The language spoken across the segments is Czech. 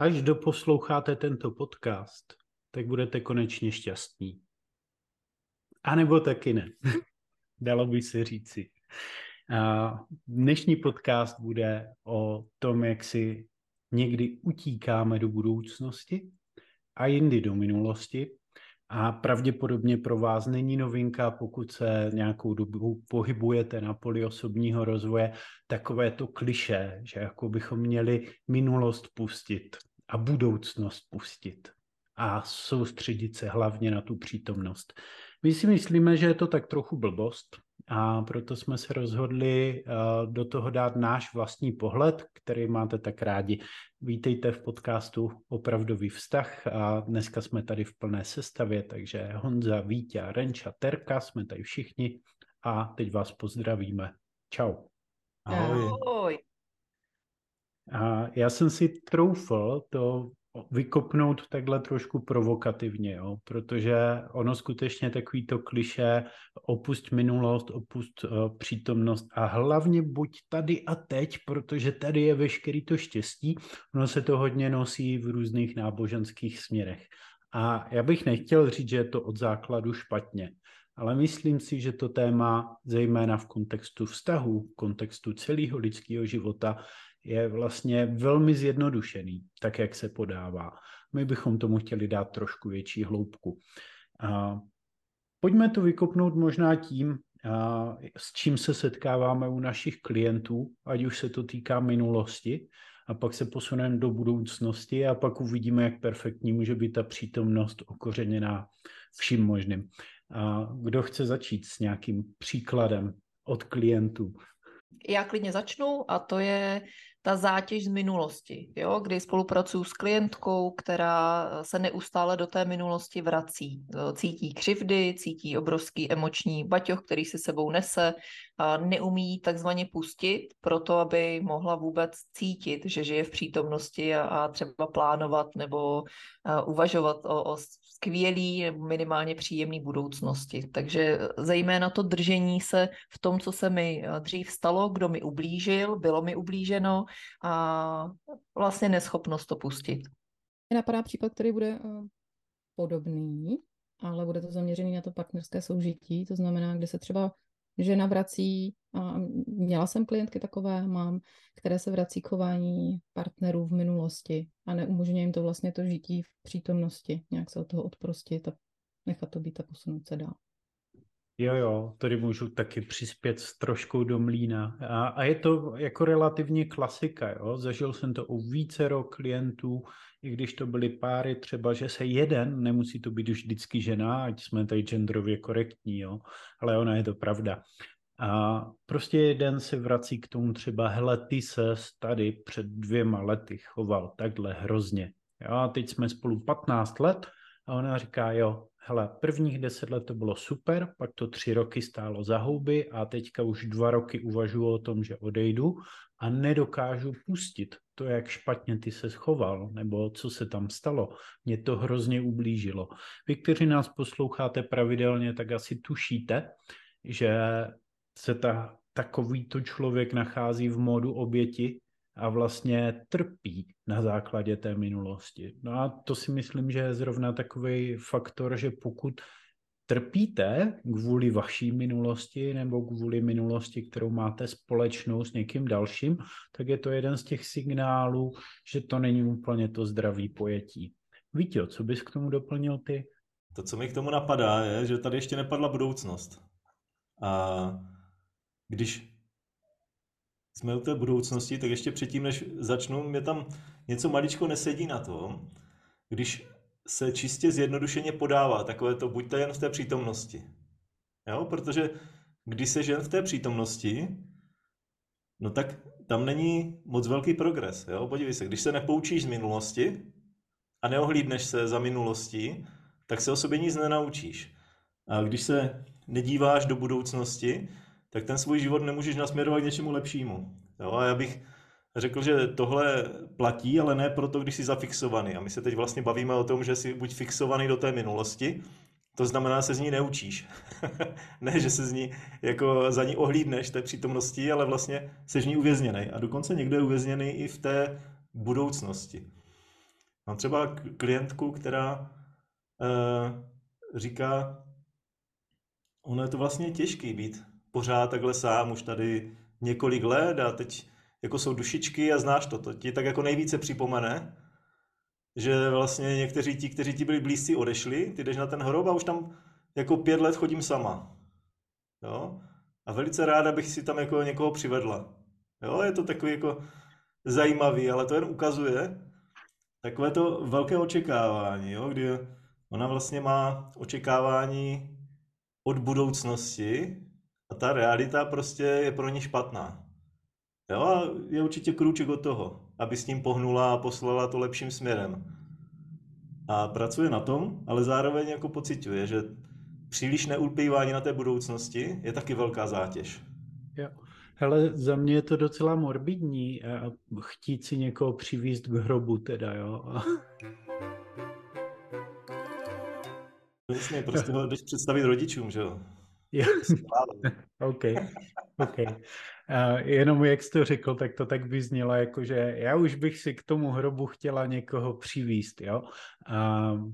Až doposloucháte tento podcast, tak budete konečně šťastní. A nebo taky ne. Dalo by se říci. Dnešní podcast bude o tom, jak si někdy utíkáme do budoucnosti a jindy do minulosti a pravděpodobně pro vás není novinka, pokud se nějakou dobu pohybujete na poli osobního rozvoje, takové to kliše, že jako bychom měli minulost pustit a budoucnost pustit a soustředit se hlavně na tu přítomnost. My si myslíme, že je to tak trochu blbost a proto jsme se rozhodli do toho dát náš vlastní pohled, který máte tak rádi. Vítejte v podcastu Opravdový vztah a dneska jsme tady v plné sestavě, takže Honza, Vítě, Renča, Terka, jsme tady všichni a teď vás pozdravíme. Čau. Ahoj. Ahoj. A já jsem si troufl to vykopnout takhle trošku provokativně, jo? protože ono skutečně takový to kliše opust minulost, opust uh, přítomnost a hlavně buď tady a teď, protože tady je veškerý to štěstí, ono se to hodně nosí v různých náboženských směrech. A já bych nechtěl říct, že je to od základu špatně, ale myslím si, že to téma, zejména v kontextu vztahu, v kontextu celého lidského života, je vlastně velmi zjednodušený, tak jak se podává. My bychom tomu chtěli dát trošku větší hloubku. A pojďme to vykopnout možná tím, a s čím se setkáváme u našich klientů, ať už se to týká minulosti, a pak se posuneme do budoucnosti a pak uvidíme, jak perfektní může být ta přítomnost okořeněná vším možným. A kdo chce začít s nějakým příkladem od klientů? Já klidně začnu a to je ta zátěž z minulosti, jo, kdy spolupracuju s klientkou, která se neustále do té minulosti vrací. Cítí křivdy, cítí obrovský emoční baťoch, který si sebou nese a neumí takzvaně pustit proto, aby mohla vůbec cítit, že žije v přítomnosti a, a třeba plánovat nebo uvažovat o, o skvělý nebo minimálně příjemný budoucnosti. Takže zejména to držení se v tom, co se mi dřív stalo, kdo mi ublížil, bylo mi ublíženo a vlastně neschopnost to pustit. Napadá případ, který bude podobný, ale bude to zaměřený na to partnerské soužití, to znamená, kde se třeba žena vrací, a měla jsem klientky takové, mám, které se vrací k chování partnerů v minulosti a neumožňuje jim to vlastně to žití v přítomnosti, nějak se od toho odprostit a nechat to být a posunout se dál. Jo, jo, tady můžu taky přispět s troškou do mlína. A, a je to jako relativně klasika, jo. Zažil jsem to u vícero klientů, i když to byly páry, třeba, že se jeden, nemusí to být už vždycky žena, ať jsme tady genderově korektní, jo, ale ona je to pravda. A prostě jeden se vrací k tomu třeba, hele, ty se tady před dvěma lety choval takhle hrozně. Jo, a teď jsme spolu 15 let a ona říká, jo, hele, prvních deset let to bylo super, pak to tři roky stálo za houby a teďka už dva roky uvažuji o tom, že odejdu a nedokážu pustit to, jak špatně ty se schoval, nebo co se tam stalo. Mě to hrozně ublížilo. Vy, kteří nás posloucháte pravidelně, tak asi tušíte, že se ta, takovýto člověk nachází v módu oběti a vlastně trpí na základě té minulosti. No a to si myslím, že je zrovna takový faktor, že pokud trpíte kvůli vaší minulosti nebo kvůli minulosti, kterou máte společnou s někým dalším, tak je to jeden z těch signálů, že to není úplně to zdravý pojetí. Víte, co bys k tomu doplnil ty? To, co mi k tomu napadá, je, že tady ještě nepadla budoucnost. A když jsme u té budoucnosti, tak ještě předtím, než začnu, mě tam něco maličko nesedí na tom, když se čistě zjednodušeně podává takové to buďte jen v té přítomnosti. Jo? Protože když se jen v té přítomnosti, no tak tam není moc velký progres. Jo? Podívej se, když se nepoučíš z minulosti a neohlídneš se za minulostí, tak se o sobě nic nenaučíš. A když se nedíváš do budoucnosti, tak ten svůj život nemůžeš nasměrovat k něčemu lepšímu. Jo? A já bych řekl, že tohle platí, ale ne proto, když jsi zafixovaný. A my se teď vlastně bavíme o tom, že jsi buď fixovaný do té minulosti, to znamená, se z ní neučíš. ne, že se z ní jako za ní ohlídneš té přítomnosti, ale vlastně jsi z ní uvězněný. A dokonce někdo je uvězněný i v té budoucnosti. Mám třeba klientku, která uh, říká, ono je to vlastně těžký být pořád takhle sám, už tady několik let a teď jako jsou dušičky a znáš to, to ti tak jako nejvíce připomene, že vlastně někteří ti, kteří ti byli blízcí, odešli, ty jdeš na ten hrob a už tam jako pět let chodím sama. Jo? A velice ráda bych si tam jako někoho přivedla. Jo, je to takový jako zajímavý, ale to jen ukazuje takové to velké očekávání, jo, kdy ona vlastně má očekávání od budoucnosti a ta realita prostě je pro ní špatná. Jo, a je určitě krůček od toho, aby s ním pohnula a poslala to lepším směrem. A pracuje na tom, ale zároveň jako pociťuje, že příliš neulpívání na té budoucnosti je taky velká zátěž. Jo. Hele, za mě je to docela morbidní a chtít si někoho přivízt k hrobu teda, jo. Jasně, prostě ho jdeš představit rodičům, že jo. Jo. OK, OK. Uh, jenom jak jsi to řekl, tak to tak vyznělo, jako že já už bych si k tomu hrobu chtěla někoho přivíst, jo. Uh,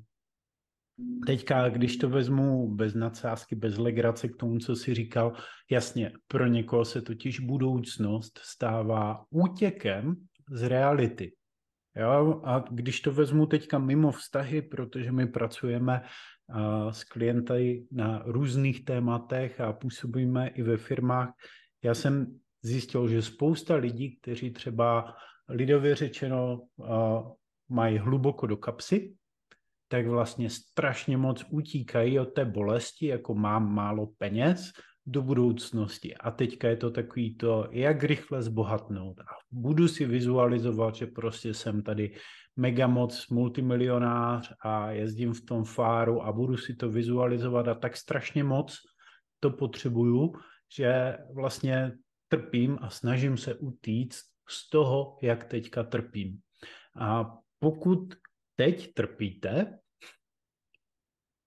Teďka, když to vezmu bez nadsázky, bez legrace k tomu, co jsi říkal, jasně, pro někoho se totiž budoucnost stává útěkem z reality. Jo? A když to vezmu teďka mimo vztahy, protože my pracujeme s klienty na různých tématech a působíme i ve firmách, já jsem zjistil, že spousta lidí, kteří třeba lidově řečeno mají hluboko do kapsy, tak vlastně strašně moc utíkají od té bolesti, jako mám málo peněz, do budoucnosti. A teďka je to takový to, jak rychle zbohatnout. A budu si vizualizovat, že prostě jsem tady mega moc multimilionář a jezdím v tom fáru a budu si to vizualizovat a tak strašně moc to potřebuju, že vlastně trpím a snažím se utíct z toho, jak teďka trpím. A pokud teď trpíte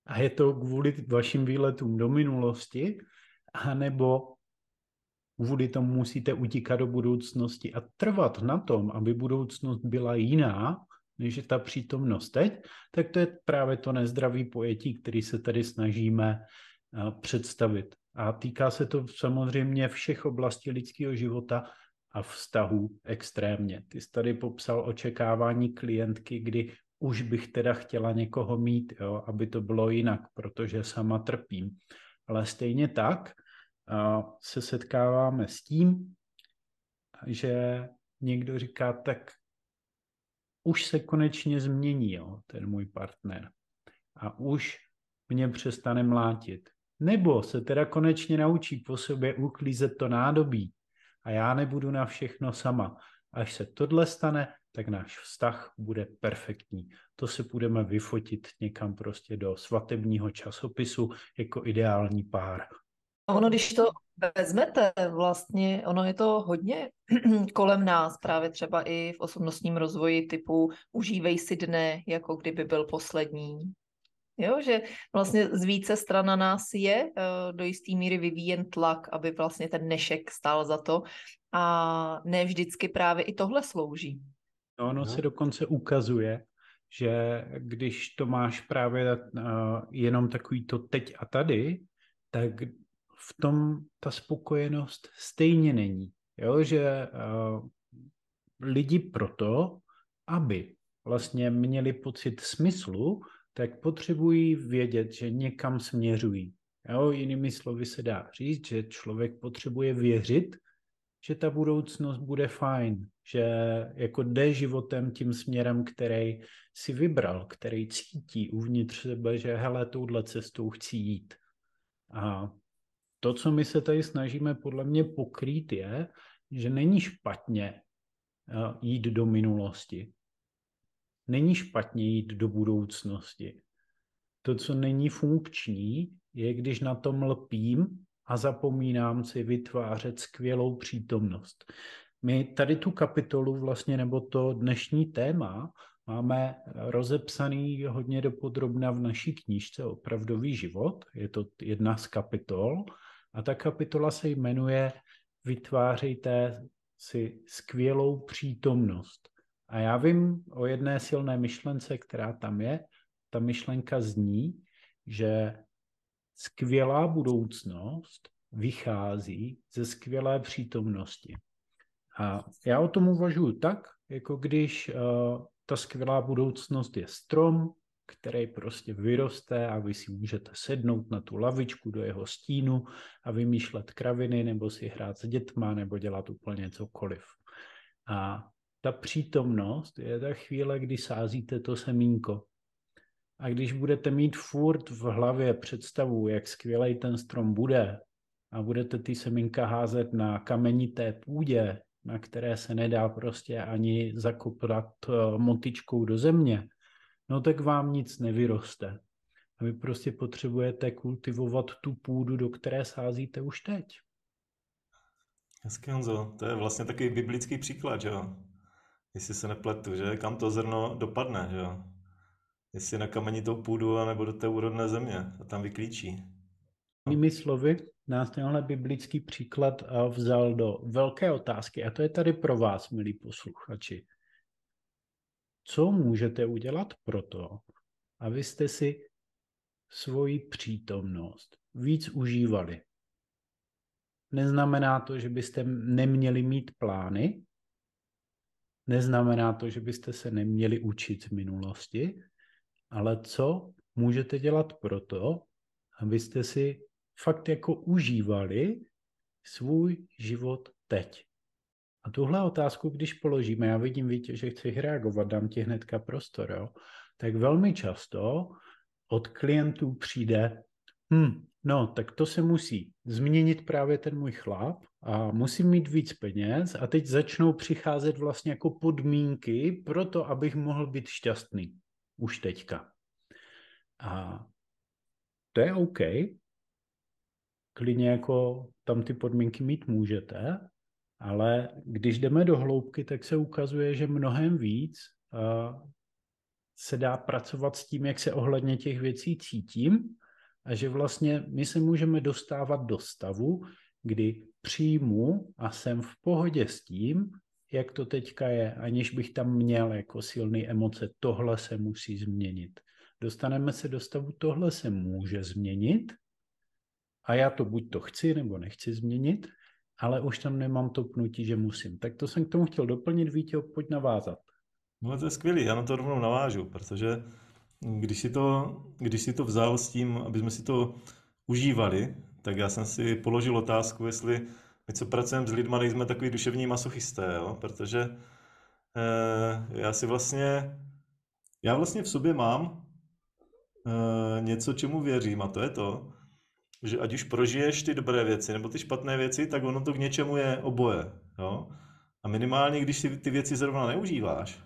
a je to kvůli vašim výletům do minulosti, anebo kvůli tomu musíte utíkat do budoucnosti a trvat na tom, aby budoucnost byla jiná, než je ta přítomnost teď, tak to je právě to nezdravý pojetí, který se tady snažíme představit. A týká se to samozřejmě všech oblastí lidského života a vztahů extrémně. Ty jsi tady popsal očekávání klientky, kdy už bych teda chtěla někoho mít, jo, aby to bylo jinak, protože sama trpím. Ale stejně tak se setkáváme s tím, že někdo říká, tak už se konečně změní jo, ten můj partner a už mě přestane mlátit. Nebo se teda konečně naučí po sobě uklízet to nádobí a já nebudu na všechno sama. Až se tohle stane, tak náš vztah bude perfektní. To si budeme vyfotit někam prostě do svatebního časopisu jako ideální pár. Ono, když to vezmete, vlastně ono je to hodně kolem nás, právě třeba i v osobnostním rozvoji typu užívej si dne, jako kdyby byl poslední. Jo, že vlastně z více stran na nás je uh, do jisté míry vyvíjen tlak, aby vlastně ten dnešek stál za to a ne vždycky právě i tohle slouží. No, ono no. se dokonce ukazuje, že když to máš právě uh, jenom takový to teď a tady, tak v tom ta spokojenost stejně není. Jo, že uh, lidi proto, aby vlastně měli pocit smyslu, tak potřebují vědět, že někam směřují. Jo, jinými slovy se dá říct, že člověk potřebuje věřit, že ta budoucnost bude fajn, že jako jde životem tím směrem, který si vybral, který cítí uvnitř sebe, že hele, touhle cestou chci jít. A to, co my se tady snažíme podle mě pokrýt, je, že není špatně eh, jít do minulosti. Není špatně jít do budoucnosti. To, co není funkční, je, když na tom lpím a zapomínám si vytvářet skvělou přítomnost. My tady tu kapitolu vlastně, nebo to dnešní téma, máme rozepsaný hodně dopodrobna v naší knížce Opravdový život. Je to jedna z kapitol a ta kapitola se jmenuje Vytvářejte si skvělou přítomnost. A já vím o jedné silné myšlence, která tam je. Ta myšlenka zní, že skvělá budoucnost vychází ze skvělé přítomnosti. A já o tom uvažuji tak, jako když uh, ta skvělá budoucnost je strom, který prostě vyroste a vy si můžete sednout na tu lavičku do jeho stínu a vymýšlet kraviny nebo si hrát s dětma nebo dělat úplně cokoliv. A ta přítomnost je ta chvíle, kdy sázíte to semínko. A když budete mít furt v hlavě představu, jak skvělý ten strom bude a budete ty semínka házet na kamenité půdě, na které se nedá prostě ani zakopat eh, motičkou do země, no tak vám nic nevyroste. A vy prostě potřebujete kultivovat tu půdu, do které sázíte už teď. Hezky, Honzo. To je vlastně takový biblický příklad, že jo? Jestli se nepletu, že? Kam to zrno dopadne, že jo? Jestli na kamenitou půdu, anebo do té úrodné země. A tam vyklíčí. Jinými slovy, nás tenhle biblický příklad eh, vzal do velké otázky a to je tady pro vás, milí posluchači. Co můžete udělat pro to, abyste si svoji přítomnost víc užívali? Neznamená to, že byste neměli mít plány, neznamená to, že byste se neměli učit z minulosti, ale co můžete dělat pro to, abyste si fakt jako užívali svůj život teď. A tuhle otázku, když položíme, já vidím, Vítě, že chceš reagovat, dám ti hnedka prostor, jo? tak velmi často od klientů přijde, hm, no, tak to se musí změnit právě ten můj chlap a musím mít víc peněz a teď začnou přicházet vlastně jako podmínky pro to, abych mohl být šťastný. Už teďka. A to je OK, klidně jako tam ty podmínky mít můžete, ale když jdeme do hloubky, tak se ukazuje, že mnohem víc se dá pracovat s tím, jak se ohledně těch věcí cítím a že vlastně my se můžeme dostávat do stavu, kdy přijmu a jsem v pohodě s tím, jak to teďka je, aniž bych tam měl jako silný emoce, tohle se musí změnit. Dostaneme se do stavu, tohle se může změnit a já to buď to chci, nebo nechci změnit, ale už tam nemám to pnutí, že musím. Tak to jsem k tomu chtěl doplnit, Vítě, pojď navázat. No to je skvělý, já na to rovnou navážu, protože když si to, když si to vzal s tím, aby jsme si to užívali, tak já jsem si položil otázku, jestli my, co pracujeme s lidmi, nejsme takový duševní masochisté, jo? protože eh, já si vlastně, já vlastně v sobě mám eh, něco, čemu věřím a to je to, že ať už prožiješ ty dobré věci nebo ty špatné věci, tak ono to k něčemu je oboje. Jo? A minimálně, když si ty věci zrovna neužíváš,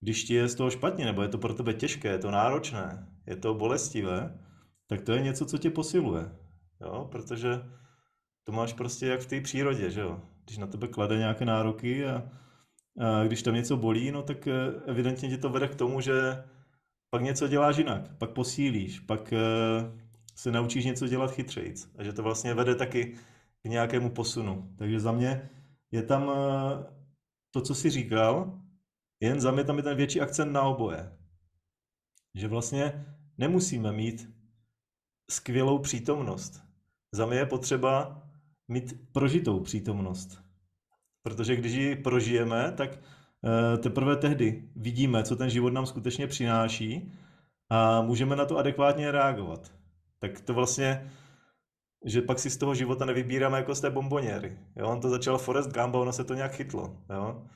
když ti je z toho špatně, nebo je to pro tebe těžké, je to náročné, je to bolestivé, tak to je něco, co tě posiluje. Jo? Protože to máš prostě jak v té přírodě, že jo? Když na tebe klade nějaké nároky a, a když tam něco bolí, no tak eh, evidentně tě to vede k tomu, že pak něco děláš jinak, pak posílíš, pak eh, se naučíš něco dělat chytřejc. A že to vlastně vede taky k nějakému posunu. Takže za mě je tam eh, to, co jsi říkal, jen za mě tam je ten větší akcent na oboje. Že vlastně nemusíme mít skvělou přítomnost. Za mě je potřeba mít prožitou přítomnost. Protože když ji prožijeme, tak eh, teprve tehdy vidíme, co ten život nám skutečně přináší a můžeme na to adekvátně reagovat tak to vlastně, že pak si z toho života nevybíráme jako z té bomboněry. Jo? On to začal Forest Gump a ono se to nějak chytlo. Jo?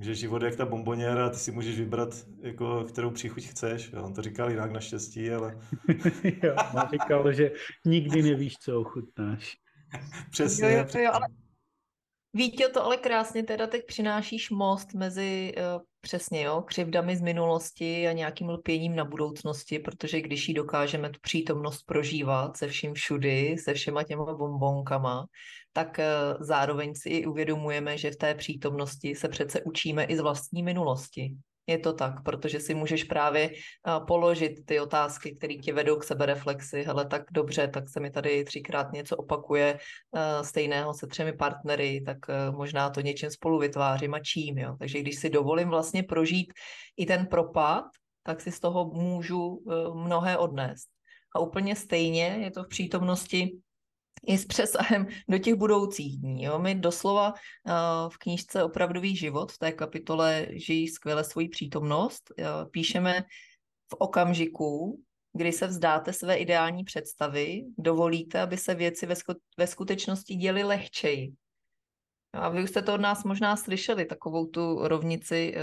Že život je jak ta bomboněra a ty si můžeš vybrat, jako, kterou příchuť chceš. Jo? On to říkal jinak naštěstí, ale... jo, on říkal, že nikdy nevíš, co ochutnáš. přesně. Jo, jo, jo, ale Vítě, to ale krásně teda teď přinášíš most mezi uh, přesně jo, křivdami z minulosti a nějakým lpěním na budoucnosti, protože když ji dokážeme tu přítomnost prožívat se vším všudy, se všema těma bombonkama, tak uh, zároveň si i uvědomujeme, že v té přítomnosti se přece učíme i z vlastní minulosti. Je to tak, protože si můžeš právě položit ty otázky, které tě vedou k sebereflexi. Hele, tak dobře, tak se mi tady třikrát něco opakuje stejného se třemi partnery, tak možná to něčím spolu vytvářím a čím. Jo? Takže když si dovolím vlastně prožít i ten propad, tak si z toho můžu mnohé odnést. A úplně stejně je to v přítomnosti i s přesahem do těch budoucích dní. Jo? My doslova uh, v knížce Opravdový život, v té kapitole Žijí skvěle svoji přítomnost, uh, píšeme v okamžiku, kdy se vzdáte své ideální představy, dovolíte, aby se věci ve skutečnosti děly lehčeji. A vy už jste to od nás možná slyšeli, takovou tu rovnici e,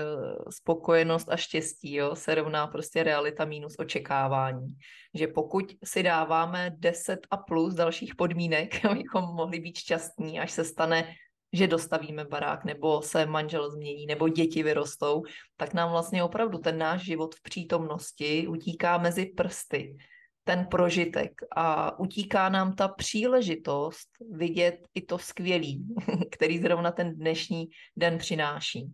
spokojenost a štěstí, jo, se rovná prostě realita minus očekávání. Že pokud si dáváme 10 a plus dalších podmínek, abychom mohli být šťastní, až se stane, že dostavíme barák, nebo se manžel změní, nebo děti vyrostou, tak nám vlastně opravdu ten náš život v přítomnosti utíká mezi prsty ten prožitek a utíká nám ta příležitost vidět i to skvělý, který zrovna ten dnešní den přináší.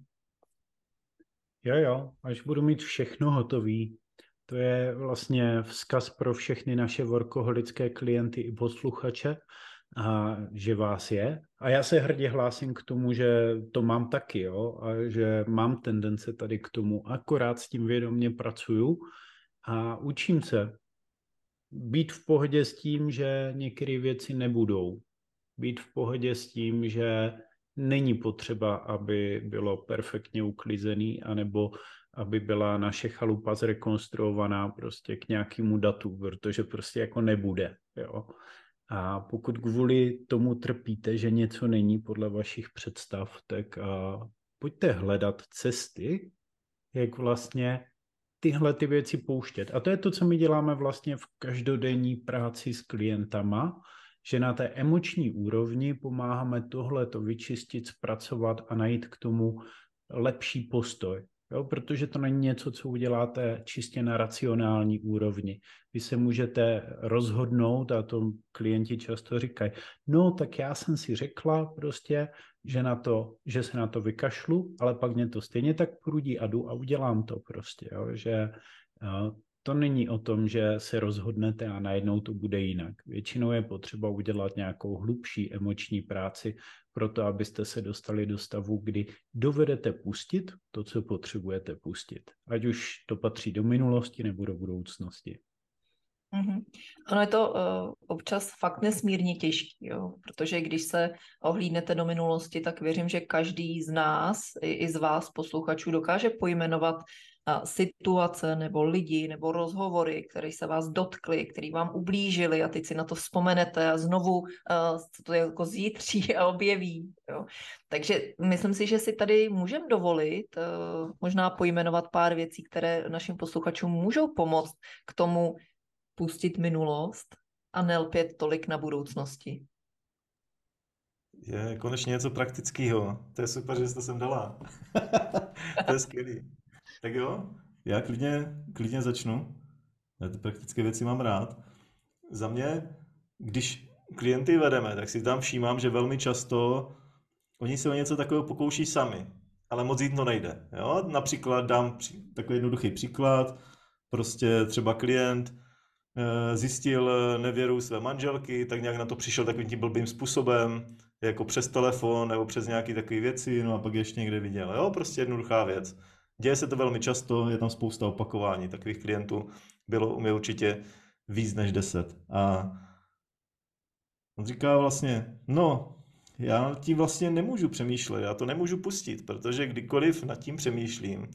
Jo, jo, až budu mít všechno hotový, to je vlastně vzkaz pro všechny naše workoholické klienty i posluchače, a že vás je. A já se hrdě hlásím k tomu, že to mám taky, jo, a že mám tendence tady k tomu, akorát s tím vědomě pracuju a učím se být v pohodě s tím, že některé věci nebudou. Být v pohodě s tím, že není potřeba, aby bylo perfektně uklizený, anebo aby byla naše chalupa zrekonstruovaná prostě k nějakému datu, protože prostě jako nebude. Jo. A pokud kvůli tomu trpíte, že něco není podle vašich představ, tak a pojďte hledat cesty, jak vlastně tyhle ty věci pouštět. A to je to, co my děláme vlastně v každodenní práci s klientama, že na té emoční úrovni pomáháme tohle to vyčistit, zpracovat a najít k tomu lepší postoj. Jo, protože to není něco, co uděláte čistě na racionální úrovni. Vy se můžete rozhodnout, a to klienti často říkají, no tak já jsem si řekla prostě, že, na to, že se na to vykašlu, ale pak mě to stejně tak prudí a jdu a udělám to prostě. Jo, že to není o tom, že se rozhodnete a najednou to bude jinak. Většinou je potřeba udělat nějakou hlubší emoční práci pro to, abyste se dostali do stavu, kdy dovedete pustit to, co potřebujete pustit. Ať už to patří do minulosti nebo do budoucnosti. Mm-hmm. Ono je to uh, občas fakt nesmírně těžké, jo? protože když se ohlídnete do minulosti, tak věřím, že každý z nás, i, i z vás posluchačů, dokáže pojmenovat situace nebo lidi nebo rozhovory, které se vás dotkly, které vám ublížili a teď si na to vzpomenete a znovu uh, to jako zítří a objeví. Jo. Takže myslím si, že si tady můžeme dovolit uh, možná pojmenovat pár věcí, které našim posluchačům můžou pomoct k tomu pustit minulost a nelpět tolik na budoucnosti. Je konečně něco praktického. To je super, že jste sem dala. to je skvělý. Tak jo, já klidně, klidně začnu. Já ty praktické věci mám rád. Za mě, když klienty vedeme, tak si tam všímám, že velmi často oni se o něco takového pokouší sami, ale moc jít to nejde. Jo? Například dám takový jednoduchý příklad, prostě třeba klient zjistil nevěru své manželky, tak nějak na to přišel takovým tím blbým způsobem, jako přes telefon nebo přes nějaké takové věci, no a pak ještě někde viděl. Jo, prostě jednoduchá věc. Děje se to velmi často, je tam spousta opakování. Takových klientů bylo u mě určitě víc než deset. A on říká vlastně, no, já tím vlastně nemůžu přemýšlet, já to nemůžu pustit, protože kdykoliv nad tím přemýšlím,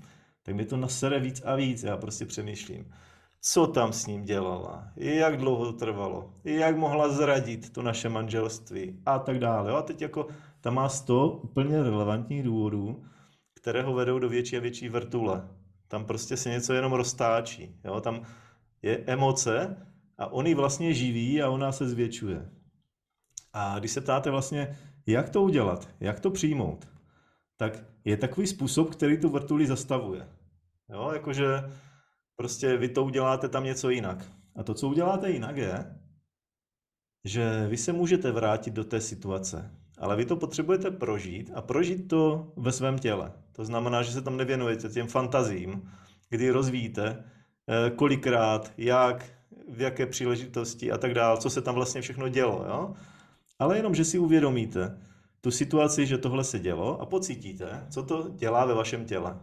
tak mi to nasere víc a víc, já prostě přemýšlím, co tam s ním dělala, jak dlouho to trvalo, jak mohla zradit to naše manželství a tak dále. A teď jako tam má 100 úplně relevantních důvodů, které ho vedou do větší a větší vrtule. Tam prostě se něco jenom roztáčí. Jo? Tam je emoce a on ji vlastně živí a ona se zvětšuje. A když se ptáte vlastně, jak to udělat, jak to přijmout, tak je takový způsob, který tu vrtuli zastavuje. Jo, jakože prostě vy to uděláte tam něco jinak. A to, co uděláte jinak, je, že vy se můžete vrátit do té situace ale vy to potřebujete prožít a prožít to ve svém těle. To znamená, že se tam nevěnujete těm fantazím, kdy rozvíjíte, eh, kolikrát, jak, v jaké příležitosti a tak dále, co se tam vlastně všechno dělo. Jo? Ale jenom, že si uvědomíte tu situaci, že tohle se dělo a pocítíte, co to dělá ve vašem těle.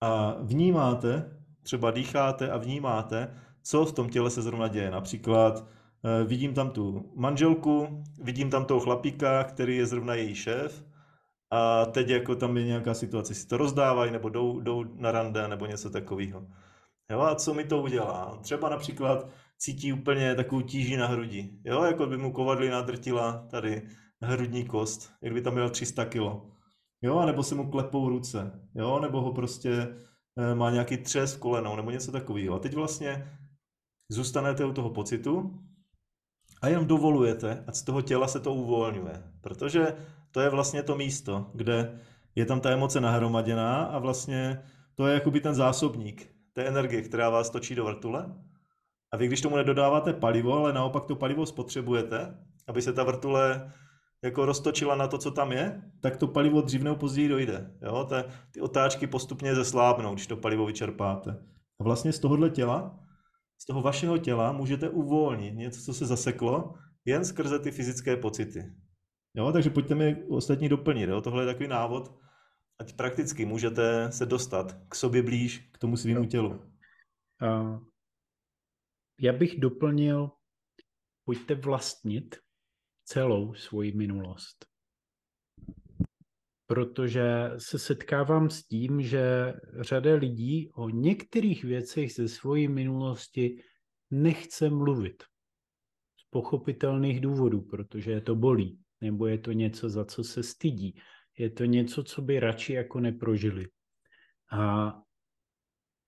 A vnímáte, třeba dýcháte a vnímáte, co v tom těle se zrovna děje. Například eh, vidím tam tu manželku, vidím tam toho chlapíka, který je zrovna její šéf a teď jako tam je nějaká situace, si to rozdávají nebo jdou, jdou na rande nebo něco takového. Jo, a co mi to udělá? Třeba například cítí úplně takovou tíži na hrudi. Jo, jako by mu kovadlina drtila tady hrudní kost, jak by tam měl 300 kilo. Jo, nebo se mu klepou ruce. Jo, nebo ho prostě má nějaký třes v kolenou nebo něco takového. A teď vlastně zůstanete u toho pocitu a jenom dovolujete, ať z toho těla se to uvolňuje. Protože to je vlastně to místo, kde je tam ta emoce nahromaděná a vlastně to je jakoby ten zásobník té energie, která vás točí do vrtule. A vy, když tomu nedodáváte palivo, ale naopak to palivo spotřebujete, aby se ta vrtule jako roztočila na to, co tam je, tak to palivo dřív nebo později dojde. Jo? Te, ty otáčky postupně zeslábnou, když to palivo vyčerpáte. A vlastně z tohohle těla, z toho vašeho těla můžete uvolnit něco, co se zaseklo, jen skrze ty fyzické pocity. Jo, takže pojďte mi ostatní doplnit. Jo? Tohle je takový návod, ať prakticky můžete se dostat k sobě blíž, k tomu svýmu tělu. Uh, já bych doplnil, pojďte vlastnit celou svoji minulost. Protože se setkávám s tím, že řada lidí o některých věcech ze své minulosti nechce mluvit. Z pochopitelných důvodů, protože je to bolí nebo je to něco, za co se stydí, je to něco, co by radši jako neprožili. A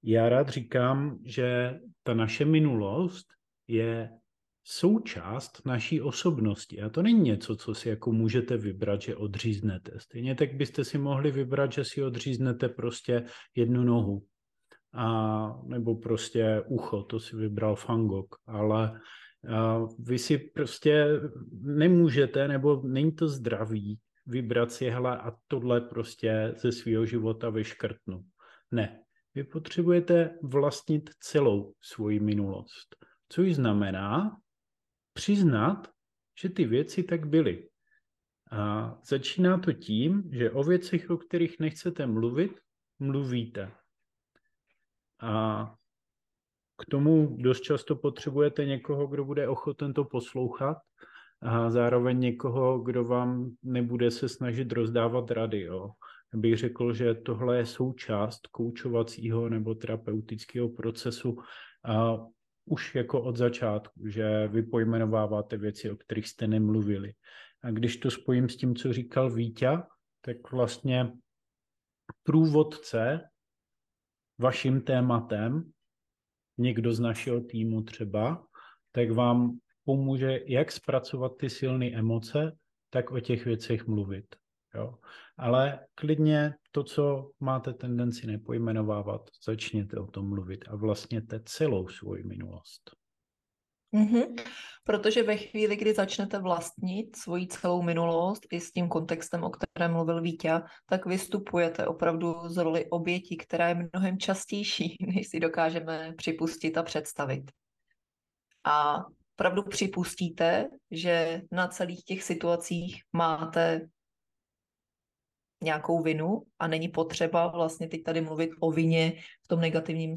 já rád říkám, že ta naše minulost je součást naší osobnosti. A to není něco, co si jako můžete vybrat, že odříznete. Stejně tak byste si mohli vybrat, že si odříznete prostě jednu nohu. A, nebo prostě ucho, to si vybral Fangok. Ale vy si prostě nemůžete, nebo není to zdravý, vybrat si, hele, a tohle prostě ze svého života vyškrtnu. Ne. Vy potřebujete vlastnit celou svoji minulost. Což znamená přiznat, že ty věci tak byly. A začíná to tím, že o věcech, o kterých nechcete mluvit, mluvíte. A k tomu dost často potřebujete někoho, kdo bude ochoten to poslouchat a zároveň někoho, kdo vám nebude se snažit rozdávat rady. Jo. Bych řekl, že tohle je součást koučovacího nebo terapeutického procesu a už jako od začátku, že vy pojmenováváte věci, o kterých jste nemluvili. A když to spojím s tím, co říkal Vítě, tak vlastně průvodce vaším tématem někdo z našeho týmu třeba, tak vám pomůže jak zpracovat ty silné emoce, tak o těch věcech mluvit. Jo. Ale klidně to, co máte tendenci nepojmenovávat, začněte o tom mluvit a vlastněte celou svoji minulost. Mm-hmm. Protože ve chvíli, kdy začnete vlastnit svoji celou minulost i s tím kontextem, o kterém mluvil Vítě, tak vystupujete opravdu z roli oběti, která je mnohem častější, než si dokážeme připustit a představit. A opravdu připustíte, že na celých těch situacích máte nějakou vinu a není potřeba vlastně teď tady mluvit o vině v tom negativním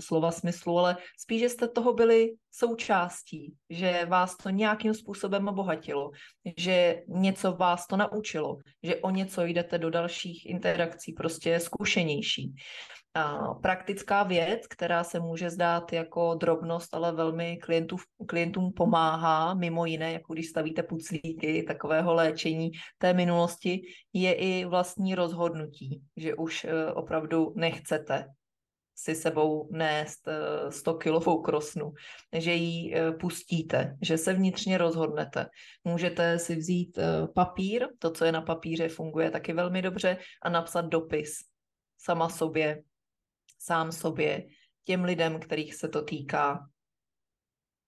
slova smyslu, ale spíš, že jste toho byli součástí, že vás to nějakým způsobem obohatilo, že něco vás to naučilo, že o něco jdete do dalších interakcí prostě zkušenější. Praktická věc, která se může zdát jako drobnost, ale velmi klientů, klientům pomáhá, mimo jiné, jako když stavíte puclíky takového léčení té minulosti, je i vlastní rozhodnutí, že už eh, opravdu nechcete si sebou nést 100 eh, kilovou krosnu, že ji eh, pustíte, že se vnitřně rozhodnete. Můžete si vzít papír, to, co je na papíře, funguje taky velmi dobře, a napsat dopis sama sobě, sám sobě, těm lidem, kterých se to týká.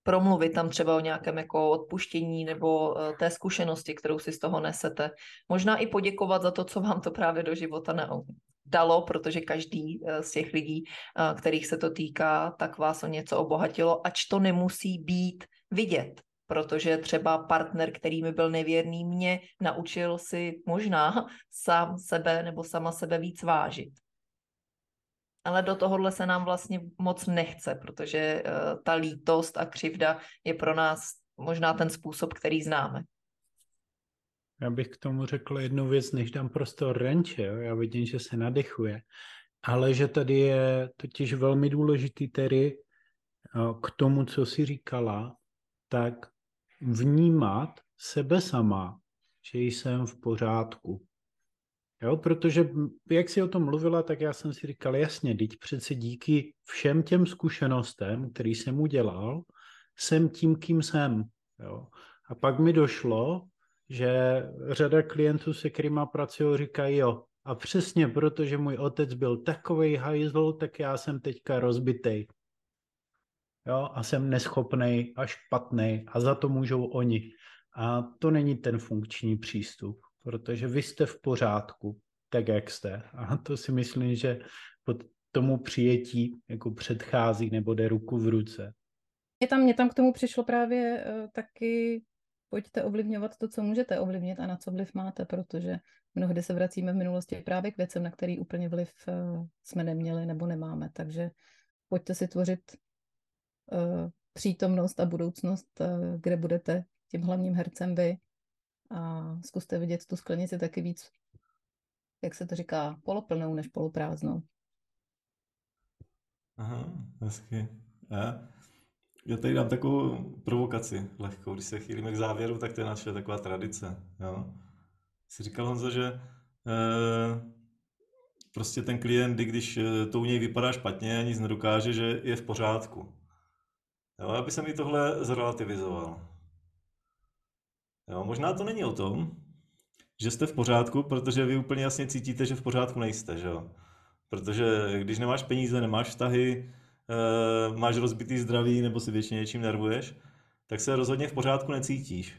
promluvit tam třeba o nějakém jako odpuštění nebo eh, té zkušenosti, kterou si z toho nesete. Možná i poděkovat za to, co vám to právě do života ne- dalo, protože každý eh, z těch lidí, eh, kterých se to týká, tak vás o něco obohatilo, ač to nemusí být vidět protože třeba partner, který mi byl nevěrný, mě naučil si možná sám sebe nebo sama sebe víc vážit. Ale do tohohle se nám vlastně moc nechce, protože uh, ta lítost a křivda je pro nás možná ten způsob, který známe. Já bych k tomu řekl jednu věc, než dám prostor Renče, jo? já vidím, že se nadechuje, ale že tady je totiž velmi důležitý tedy eh, k tomu, co si říkala, tak vnímat sebe sama, že jsem v pořádku. Jo, protože jak si o tom mluvila, tak já jsem si říkal, jasně, teď přece díky všem těm zkušenostem, který jsem udělal, jsem tím, kým jsem. Jo. A pak mi došlo, že řada klientů, se kterými pracují, říkají, jo, a přesně protože můj otec byl takovej hajzl, tak já jsem teďka rozbitej jo, a jsem neschopný a špatný a za to můžou oni. A to není ten funkční přístup, protože vy jste v pořádku, tak jak jste. A to si myslím, že pod tomu přijetí jako předchází nebo jde ruku v ruce. Mě tam, mě tam k tomu přišlo právě uh, taky, pojďte ovlivňovat to, co můžete ovlivnit a na co vliv máte, protože mnohdy se vracíme v minulosti právě k věcem, na který úplně vliv uh, jsme neměli nebo nemáme. Takže pojďte si tvořit uh, přítomnost a budoucnost, uh, kde budete tím hlavním hercem vy a zkuste vidět tu sklenici taky víc, jak se to říká, poloplnou než poloprázdnou. Aha, hezky. Já, já tady dám takovou provokaci lehkou. Když se chýlíme k závěru, tak to je naše taková tradice. Jo? Jsi říkal, Honzo, že eh, prostě ten klient, když to u něj vypadá špatně a nic nedokáže, že je v pořádku. Jo, já bych mi tohle zrelativizoval. Jo, možná to není o tom, že jste v pořádku, protože vy úplně jasně cítíte, že v pořádku nejste, že jo? Protože když nemáš peníze, nemáš vztahy, e, máš rozbitý zdraví nebo si většině něčím nervuješ, tak se rozhodně v pořádku necítíš.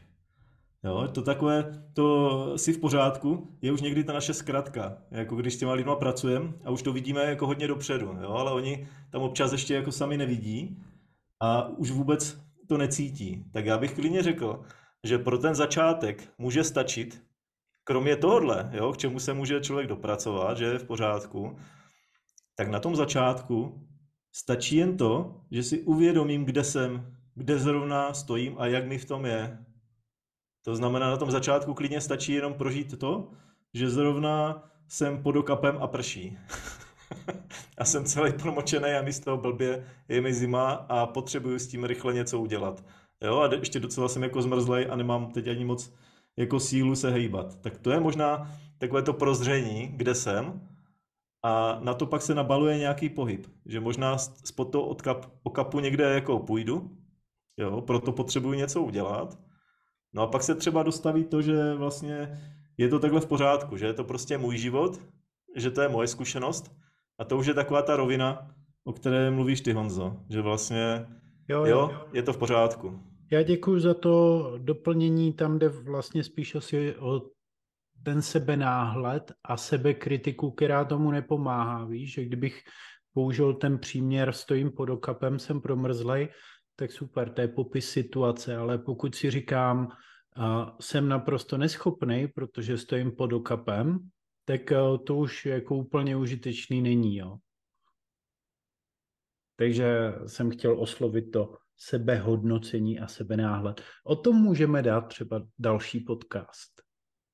Jo, to takové, to si v pořádku, je už někdy ta naše zkratka, jako když s těma lidma pracujeme a už to vidíme jako hodně dopředu, jo, ale oni tam občas ještě jako sami nevidí a už vůbec to necítí. Tak já bych klidně řekl, že pro ten začátek může stačit, kromě tohohle, jo, k čemu se může člověk dopracovat, že je v pořádku, tak na tom začátku stačí jen to, že si uvědomím, kde jsem, kde zrovna stojím a jak mi v tom je. To znamená, na tom začátku klidně stačí jenom prožít to, že zrovna jsem pod okapem a prší. a jsem celý promočený a mi z toho blbě, je mi zima a potřebuju s tím rychle něco udělat. Jo, a ještě docela jsem jako zmrzlej a nemám teď ani moc jako sílu se hejbat. Tak to je možná takové to prozření, kde jsem a na to pak se nabaluje nějaký pohyb. Že možná spod toho odkap, okapu někde jako půjdu, jo, proto potřebuji něco udělat. No a pak se třeba dostaví to, že vlastně je to takhle v pořádku, že je to prostě můj život, že to je moje zkušenost a to už je taková ta rovina, o které mluvíš ty, Honzo, že vlastně jo, jo, jo je to v pořádku. Já děkuji za to doplnění tam, kde vlastně spíš asi o ten sebenáhled a sebekritiku, která tomu nepomáhá. Víš, že kdybych použil ten příměr, stojím pod okapem, jsem promrzlej, tak super, to je popis situace, ale pokud si říkám, uh, jsem naprosto neschopný, protože stojím pod okapem, tak uh, to už jako úplně užitečný není. Jo. Takže jsem chtěl oslovit to sebehodnocení a sebenáhled. O tom můžeme dát třeba další podcast.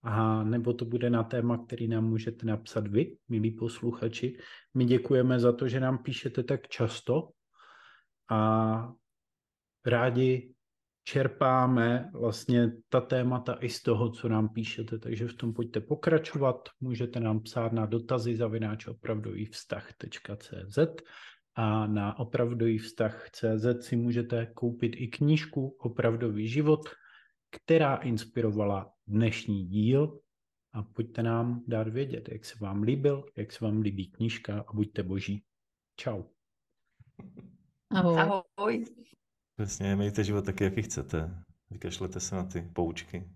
A nebo to bude na téma, který nám můžete napsat vy, milí posluchači. My děkujeme za to, že nám píšete tak často a rádi čerpáme vlastně ta témata i z toho, co nám píšete, takže v tom pojďte pokračovat, můžete nám psát na dotazy zavináč opravdový vztah.cz a na opravdový vztah CZ si můžete koupit i knížku Opravdový život, která inspirovala dnešní díl a pojďte nám dát vědět, jak se vám líbil, jak se vám líbí knížka a buďte boží. Čau. Ahoj. Ahoj. Přesně, mějte život taky, jaký chcete. Vykašlete se na ty poučky.